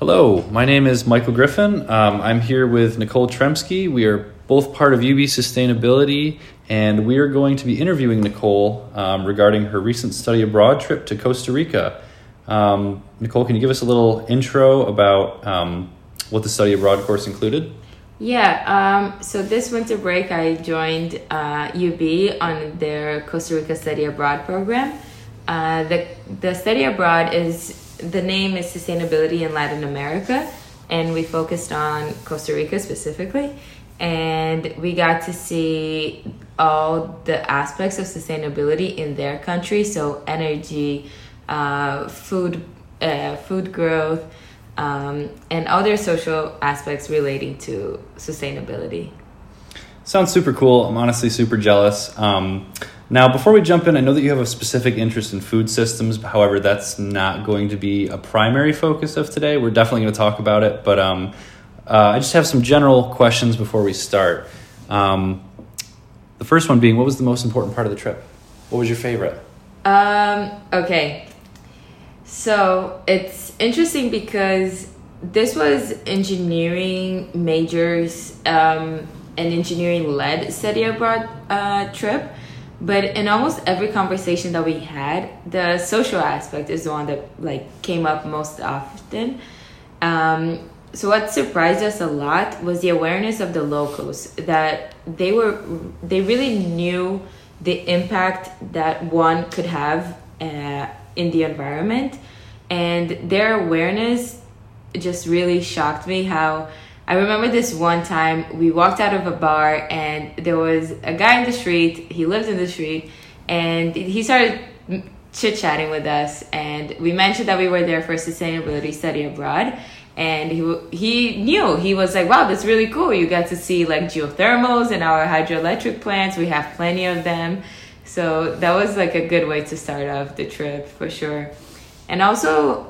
Hello, my name is Michael Griffin. Um, I'm here with Nicole Tremsky. We are both part of UB Sustainability, and we are going to be interviewing Nicole um, regarding her recent study abroad trip to Costa Rica. Um, Nicole, can you give us a little intro about um, what the study abroad course included? Yeah, um, so this winter break, I joined uh, UB on their Costa Rica Study Abroad program. Uh, the, the study abroad is the name is Sustainability in Latin America, and we focused on Costa Rica specifically. And we got to see all the aspects of sustainability in their country so, energy, uh, food, uh, food growth, um, and other social aspects relating to sustainability. Sounds super cool. I'm honestly super jealous. Um, now, before we jump in, I know that you have a specific interest in food systems. However, that's not going to be a primary focus of today. We're definitely going to talk about it, but um, uh, I just have some general questions before we start. Um, the first one being, what was the most important part of the trip? What was your favorite? Um, okay. So it's interesting because this was engineering majors um, and engineering led study abroad uh, trip but in almost every conversation that we had the social aspect is the one that like came up most often. Um, so what surprised us a lot was the awareness of the locals that they were they really knew the impact that one could have uh, in the environment. And their awareness just really shocked me how I remember this one time we walked out of a bar and there was a guy in the street. He lived in the street and he started chit chatting with us. And we mentioned that we were there for a sustainability study abroad. And he he knew he was like, wow, that's really cool. You got to see like geothermals and our hydroelectric plants. We have plenty of them. So that was like a good way to start off the trip for sure. And also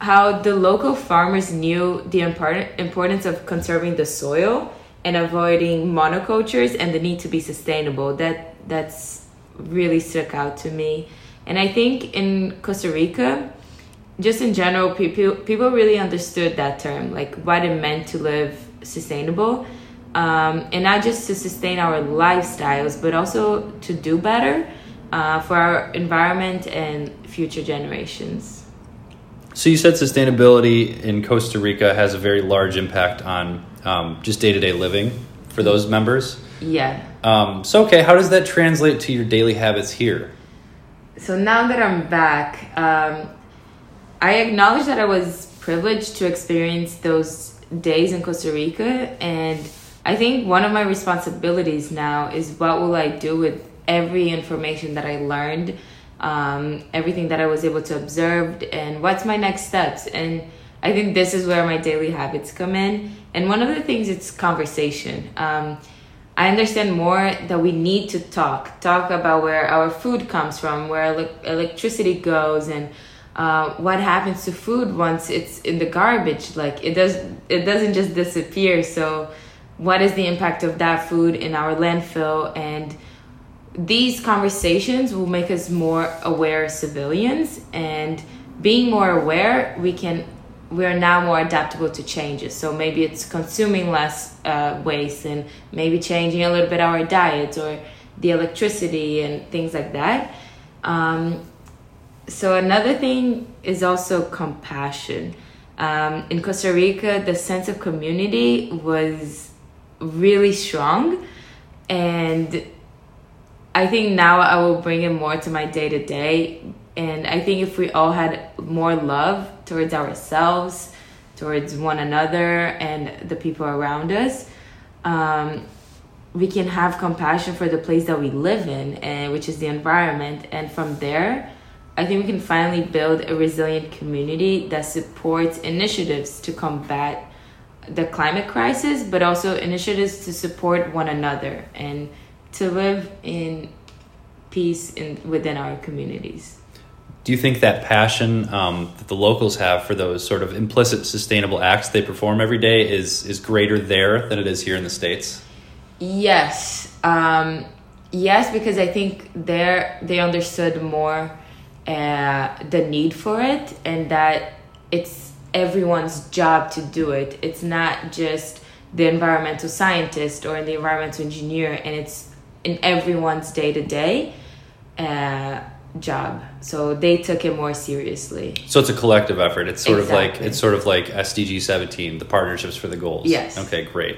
how the local farmers knew the important importance of conserving the soil and avoiding monocultures and the need to be sustainable. That that's really stuck out to me. And I think in Costa Rica, just in general, people people really understood that term, like what it meant to live sustainable, um, and not just to sustain our lifestyles, but also to do better uh, for our environment and future generations. So you said sustainability in Costa Rica has a very large impact on um, just day to day living for those members. Yeah. Um, so okay, how does that translate to your daily habits here? So now that I'm back, um, I acknowledge that I was privileged to experience those days in Costa Rica, and I think one of my responsibilities now is what will I do with every information that I learned um, everything that I was able to observe, and what's my next steps. And I think this is where my daily habits come in. And one of the things it's conversation. Um, I understand more that we need to talk, talk about where our food comes from, where ele- electricity goes, and uh, what happens to food once it's in the garbage. Like it does, it doesn't just disappear. So, what is the impact of that food in our landfill and these conversations will make us more aware civilians and being more aware we can we're now more adaptable to changes. So maybe it's consuming less uh, waste and maybe changing a little bit our diets or the electricity and things like that. Um, so another thing is also compassion. Um, in costa rica the sense of community was really strong and I think now I will bring it more to my day to day. And I think if we all had more love towards ourselves, towards one another, and the people around us, um, we can have compassion for the place that we live in, and which is the environment. And from there, I think we can finally build a resilient community that supports initiatives to combat the climate crisis, but also initiatives to support one another and to live in peace in within our communities. Do you think that passion um, that the locals have for those sort of implicit sustainable acts they perform every day is is greater there than it is here in the states? Yes, um, yes, because I think there they understood more uh, the need for it and that it's everyone's job to do it. It's not just the environmental scientist or the environmental engineer, and it's in everyone's day to day job. So they took it more seriously. So it's a collective effort. It's sort Exactly. of like it's sort of like SDG 17, the partnerships for the goals. Yes. Okay, great.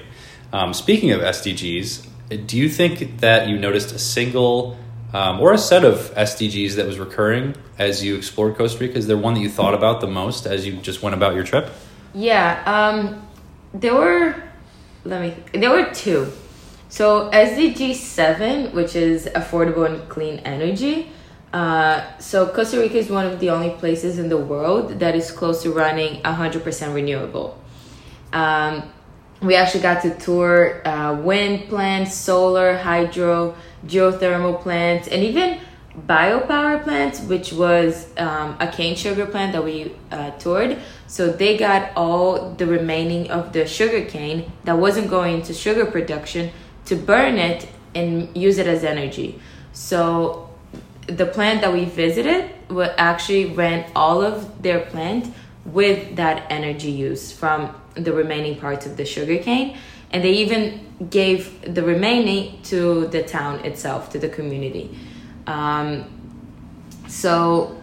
Um, speaking of SDGs, do you think that you noticed a single um, or a set of SDGs that was recurring as you explored Costa Rica? Is there one that you thought about the most as you just went about your trip? Yeah, um, there were. Let me. There were two. So SDG seven, which is affordable and clean energy. Uh, so Costa Rica is one of the only places in the world that is close to running hundred percent renewable. Um, we actually got to tour uh, wind plants, solar, hydro, geothermal plants, and even biopower plants, which was um, a cane sugar plant that we uh, toured. So they got all the remaining of the sugar cane that wasn't going into sugar production to burn it and use it as energy. So the plant that we visited would actually ran all of their plant with that energy use from the remaining parts of the sugar cane and they even gave the remaining to the town itself to the community um, so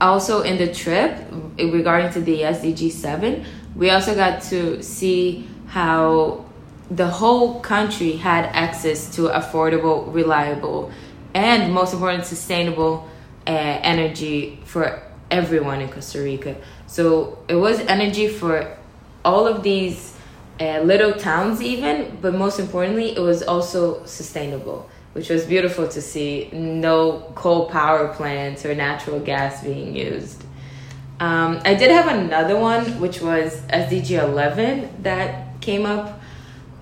also in the trip regarding to the sdg 7 we also got to see how the whole country had access to affordable reliable and most important sustainable uh, energy for everyone in costa rica. So it was energy for all of these uh, little towns even but most importantly it was also sustainable which was beautiful to see no coal power plants or natural gas being used. Um, i did have another one which was sdg 11 that came up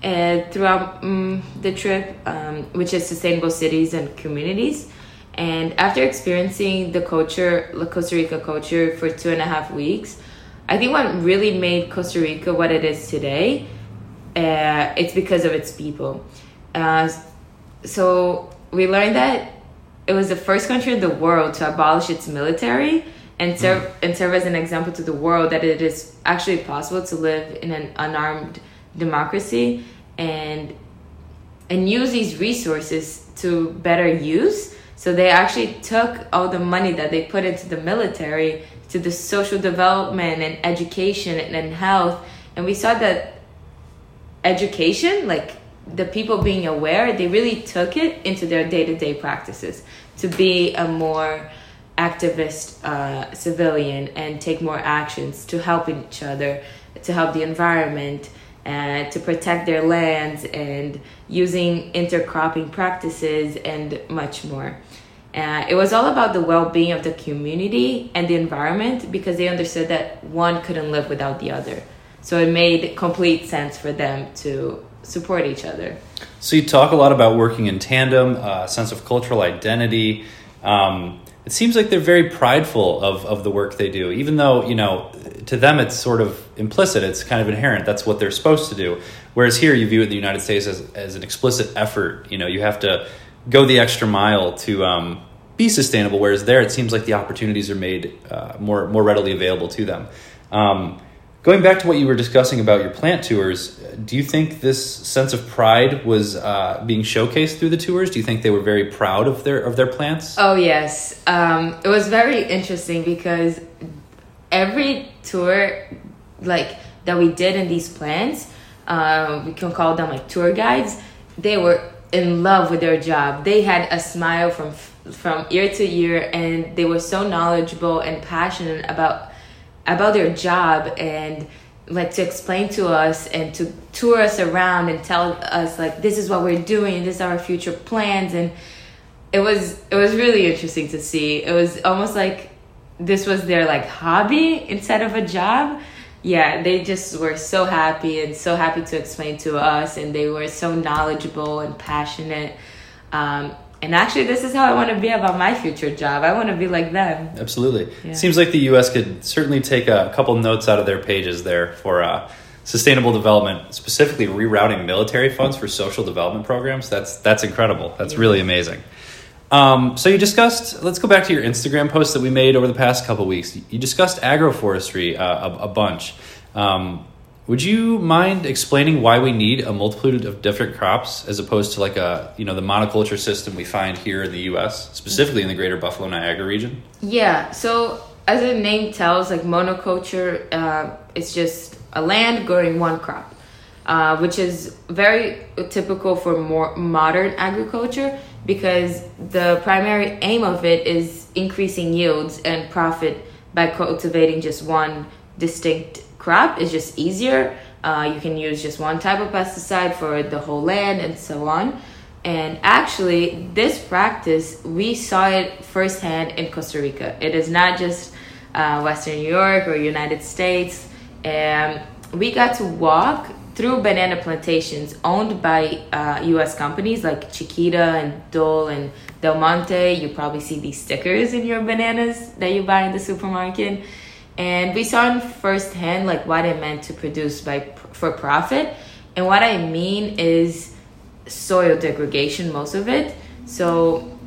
uh, throughout um, the trip um, which is sustainable cities and communities and after experiencing the culture the costa rica culture for two and a half weeks I think what really made Costa Rica what it is today, uh, it's because of its people. Uh, so we learned that it was the first country in the world to abolish its military and serve and serve as an example to the world that it is actually possible to live in an unarmed democracy and and use these resources to better use. So they actually took all the money that they put into the military to the social development and education and, health. And we saw that education, like the people being aware, they really took it into their day to day practices to be a more activist uh, civilian and take more actions to help each other, to help the environment, uh, to protect their lands, and using intercropping practices and much more. Uh, it was all about the well-being of the community and the environment because they understood that one couldn't live without the other. So it made complete sense for them to support each other. So you talk a lot about working in tandem, a sense of cultural identity. Um, it seems like they're very prideful of, of the work they do, even though, you know, to them it's sort of implicit, it's kind of inherent, that's what they're supposed to do. Whereas here you view it in the United States as, as an explicit effort, you know, you have to go the extra mile to um, be sustainable, whereas there it seems like the opportunities are made uh, more, more readily available to them. Um, Going back to what you were discussing about your plant tours, do you think this sense of pride was uh, being showcased through the tours? Do you think they were very proud of their of their plants? Oh yes, um, it was very interesting because every tour, like that we did in these plants, um, we can call them like tour guides. They were in love with their job. They had a smile from from ear to ear, and they were so knowledgeable and passionate about about their job and like to explain to us and to tour us around and tell us like this is what we're doing this is our future plans. And it was it was really interesting to see. It was almost like this was their like hobby instead of a job. Yeah they just were so happy and so happy to explain to us and they were so knowledgeable and passionate. Um, and actually this is how i want to be about my future job i want to be like them Absolutely. Yeah. Seems like the U.S. could certainly take a couple notes out of their pages there for uh, sustainable development, specifically rerouting military funds for social development programs. That's that's incredible. That's Yeah. really amazing. Um, so you discussed. Let's go back to your Instagram post that we made over the past couple weeks. You discussed agroforestry uh, a, a bunch. Um, would you mind explaining why we need a multitude of different crops as opposed to like a you know the monoculture system we find here in the U.S. specifically in the Greater Buffalo Niagara region? Yeah. So as the name tells, like monoculture, uh, it's just a land growing one crop, uh, which is very typical for more modern agriculture because the primary aim of it is increasing yields and profit by cultivating just one distinct crop is just easier. Uh, you can use just one type of pesticide for the whole land and so on. And actually, this practice, we saw it firsthand in Costa Rica. It is not just uh, Western New York or United States. And we got to walk through banana plantations owned by uh, U.S. companies like Chiquita and Dole and Del Monte. You probably see these stickers in your bananas that you buy in the supermarket, and we saw firsthand like what it meant to produce by for profit. And what I mean is soil degradation, most of it. So,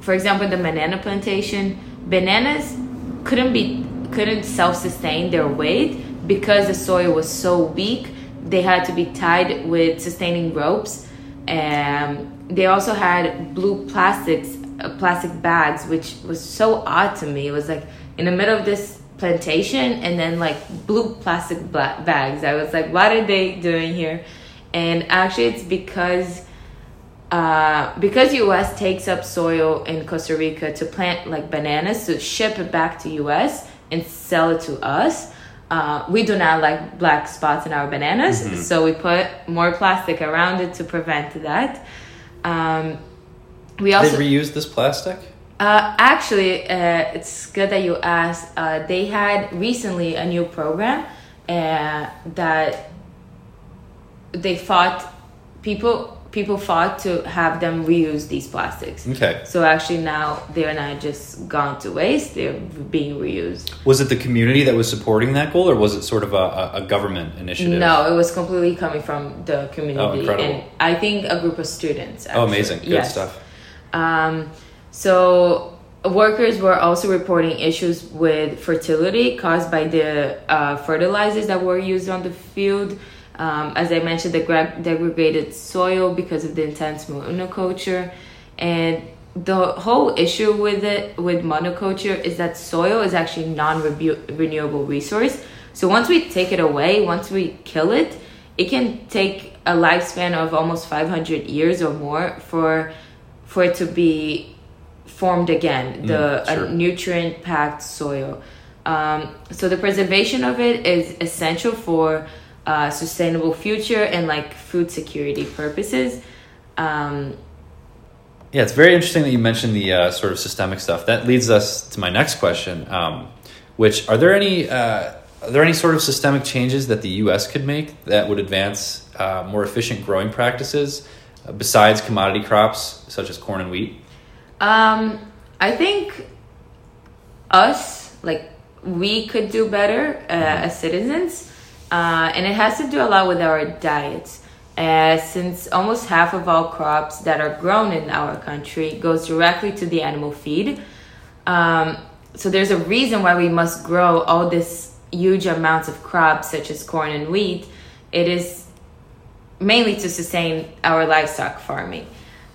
for example, the banana plantation, bananas couldn't be couldn't self sustain their weight because the soil was so weak they had to be tied with sustaining ropes. And they also had blue plastics, uh, plastic bags, which was so odd to me. It was like in the middle of this plantation and then like blue plastic bags. I was like, what are they doing here? And actually, it's because uh, because U.S. takes up soil in Costa Rica to plant like bananas to ship it back to U.S. and sell it to us. Uh, we do not like black spots in our bananas, mm-hmm. so we put more plastic around it to prevent that. Um, we also they reuse this plastic. Uh, actually, uh, it's good that you asked. Uh, they had recently a new program uh, that they thought people people fought to have them reuse these plastics. Okay. So actually now they're not just gone to waste; they're being reused. Was it the community that was supporting that goal, or was it sort of a, a government initiative? No, it was completely coming from the community, oh, incredible. and I think a group of students. Actually. Oh, amazing! Good yes. stuff. Um, so workers were also reporting issues with fertility caused by the uh, fertilizers that were used on the field um, as I mentioned, the degraded soil because of the intense monoculture. And the whole issue with it, with monoculture, is that soil is actually non-renewable resource. So once we take it away, once we kill it, it can take a lifespan of almost 500 years or more for for it to be formed again, the mm, sure. nutrient packed soil. Um, so the preservation of it is essential for uh, sustainable future and like food security purposes. Um, yeah, it's very interesting that you mentioned the uh, sort of systemic stuff. That leads us to my next question, um, which are there any uh, are there any sort of systemic changes that the U.S. could make that would advance uh, more efficient growing practices uh, besides commodity crops such as corn and wheat? Um, I think us, like we could do better uh, as citizens uh, and it has to do a lot with our diets. Uh, since almost half of all crops that are grown in our country goes directly to the animal feed. Um, so there's a reason why we must grow all this huge amounts of crops such as corn and wheat. It is mainly to sustain our livestock farming.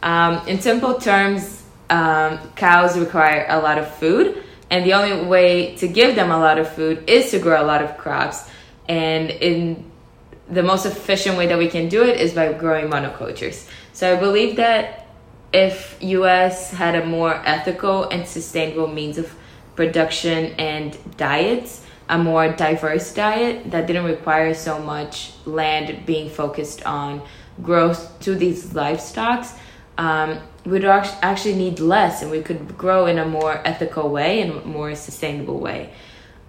Um, in simple terms, um, cows require a lot of food, and the only way to give them a lot of food is to grow a lot of crops and in the most efficient way that we can do it is by growing monocultures. So I believe that if US had a more ethical and sustainable means of production and diets, a more diverse diet that didn't require so much land being focused on growth to these livestock, um, we'd actually need less and we could grow in a more ethical way and more sustainable way.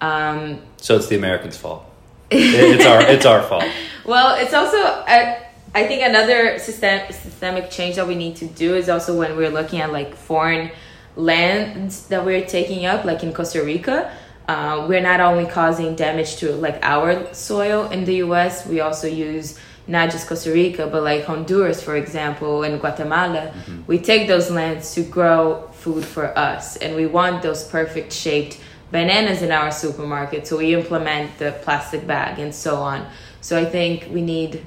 Um, so it's the Americans' fault it's our it's our fault. Well, it's also I, I think another system, systemic change that we need to do is also when we're looking at like foreign lands that we're taking up, like in Costa Rica. Uh, we're not only causing damage to like our soil in the U.S. We also use not just Costa Rica, but like Honduras, for example, and Guatemala, we take those lands to grow food for us. And we want those perfect shaped bananas in our supermarket. So we implement the plastic bag and so on. So I think we need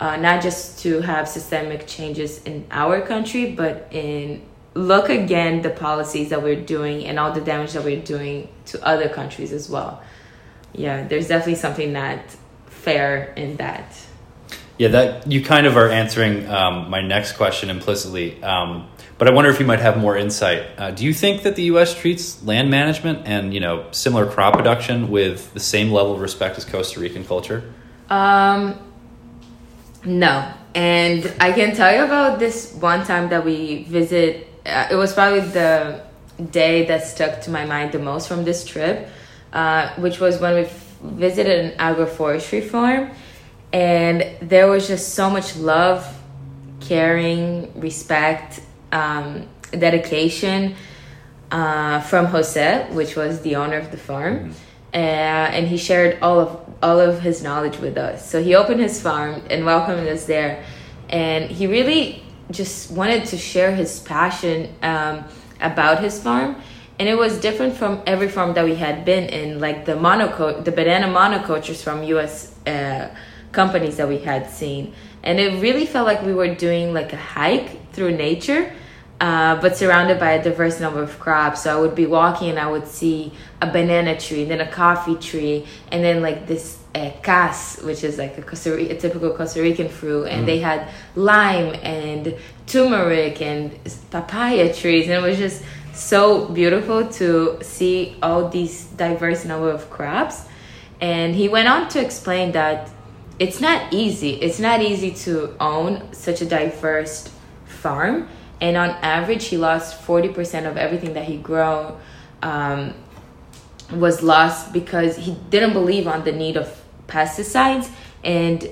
uh, not just to have systemic changes in our country, but in look again the policies that we're doing and all the damage that we're doing to other countries as well. Yeah, there's definitely something not fair in that. Yeah, that you kind of are answering um, my next question implicitly. Um, but I wonder if you might have more insight. Uh, do you think that the U.S. treats land management and you know similar crop production with the same level of respect as Costa Rican culture? Um, no, and I can tell you about this one time that we visit. Uh, it was probably the day that stuck to my mind the most from this trip, uh, which was when we visited an agroforestry farm, and there was just so much love, caring, respect, um, dedication uh, from Jose, which was the owner of the farm, uh, and he shared all of all of his knowledge with us. So he opened his farm and welcomed us there, and he really just wanted to share his passion um, about his farm. And it was different from every farm that we had been in, like the monoco- the banana monocultures from U.S. Uh, companies that we had seen, and it really felt like we were doing like a hike through nature uh, but surrounded by a diverse number of crops. So I would be walking and I would see a banana tree, and then a coffee tree, and then like this uh, cas, which is like a, Costa Rica, a typical Costa Rican fruit, and they had lime and turmeric and papaya trees, and it was just so beautiful to see all these diverse number of crops. And he went on to explain that it's not easy. It's not easy to own such a diverse farm. And on average he lost 40% of everything that he grew um, was lost because he didn't believe on the need of pesticides. And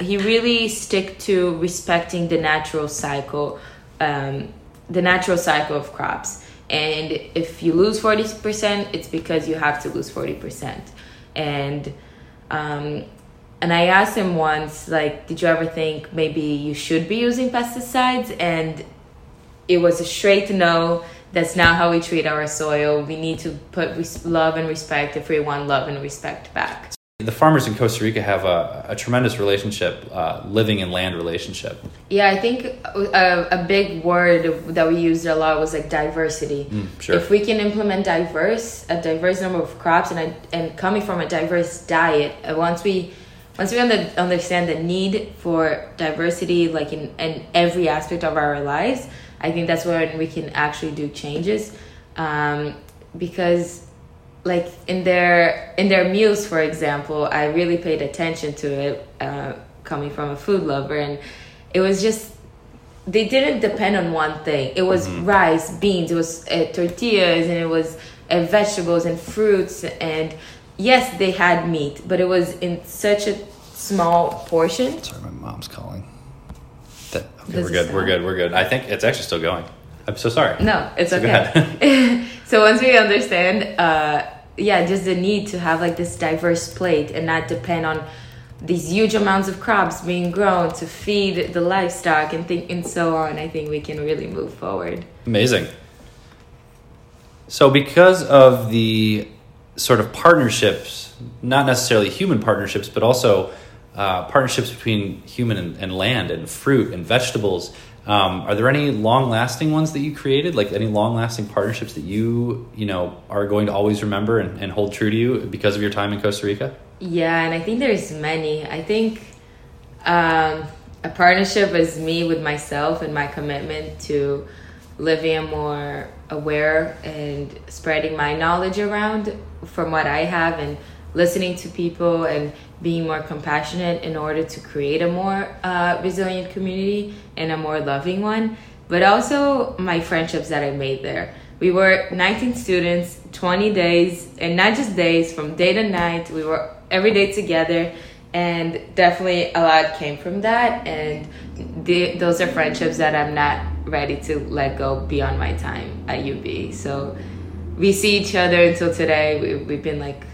he really stick to respecting the natural cycle um, the natural cycle of crops. And if you lose 40% it's because you have to lose 40% and um, and I asked him once, like, did you ever think maybe you should be using pesticides? And it was a straight no. That's not how we treat our soil. We need to put res- love and respect if we want love and respect back. The farmers in Costa Rica have a, a tremendous relationship, uh, living and land relationship. Yeah, I think a, a big word that we used a lot was like diversity. Mm, sure. If we can implement diverse, a diverse number of crops, and and coming from a diverse diet, uh, once we once we understand the need for diversity, like in, in every aspect of our lives, I think that's when we can actually do changes. Um, because like in their in their meals for example i really paid attention to it uh, coming from a food lover and it was just they didn't depend on one thing it was rice beans it was uh, tortillas and it was uh, vegetables and fruits and yes they had meat but it was in such a small portion Sorry, my mom's calling. That, okay, Does we're good. We're good. We're good. I think it's actually still going. I'm so sorry. No, it's So okay. so once we understand, uh, yeah, just the need to have like this diverse plate and not depend on these huge amounts of crops being grown to feed the livestock and think and so on. I think we can really move forward. Amazing. So, because of the sort of partnerships, not necessarily human partnerships, but also uh, partnerships between human and, and land and fruit and vegetables, um, are there any long-lasting ones that you created? Like any long-lasting partnerships that you, you know, are going to always remember and, and hold true to you because of your time in Costa Rica? Yeah, and I think there's many. I think um, a partnership is me with myself and my commitment to living more aware and spreading my knowledge around from what I have and listening to people and being more compassionate in order to create a more uh, resilient community and a more loving one. But also my friendships that I made there. We were 19 students, 20 days, and not just days, from day to night. We were every day together, and definitely a lot came from that. And the, those are friendships that I'm not ready to let go beyond my time at UB. So we see each other until today. We, we've been like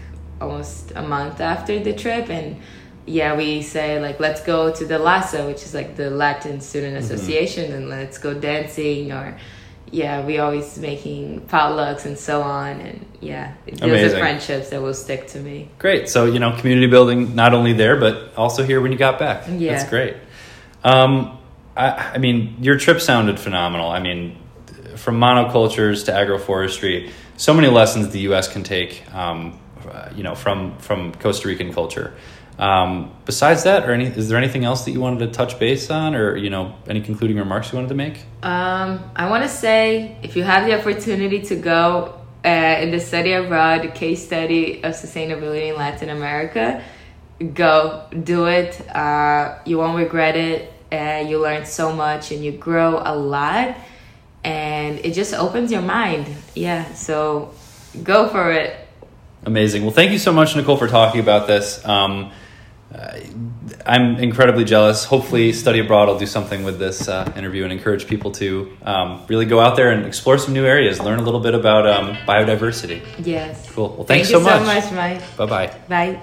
almost a month after the trip, and yeah, we say like let's go to the LASA, which is like the Latin Student Association, and let's go dancing or yeah, we always making potlucks and so on, and yeah, those Amazing. are friendships that will stick to me. Great. So, you know, community building not only there, but also here when you got back. Yeah. That's great. Um, I, I mean, your trip sounded phenomenal. I mean, from monocultures to agroforestry, so many lessons the U.S. can take, um, you know, from, from Costa Rican culture. Um, besides that, or any, is there anything else that you wanted to touch base on, or you know, any concluding remarks you wanted to make? Um, I want to say if you have the opportunity to go uh, in the study abroad, case study of sustainability in Latin America, go do it. Uh, you won't regret it. Uh, you learn so much and you grow a lot, and it just opens your mind. Yeah, so go for it. Amazing. Well, thank you so much, Nicole, for talking about this. Um, uh, I'm incredibly jealous. Hopefully, Study Abroad will do something with this uh, interview and encourage people to um, really go out there and explore some new areas, learn a little bit about um, biodiversity. Yes. Cool. Well, thanks Thank you so so much. much, Mike. Bye bye. Bye.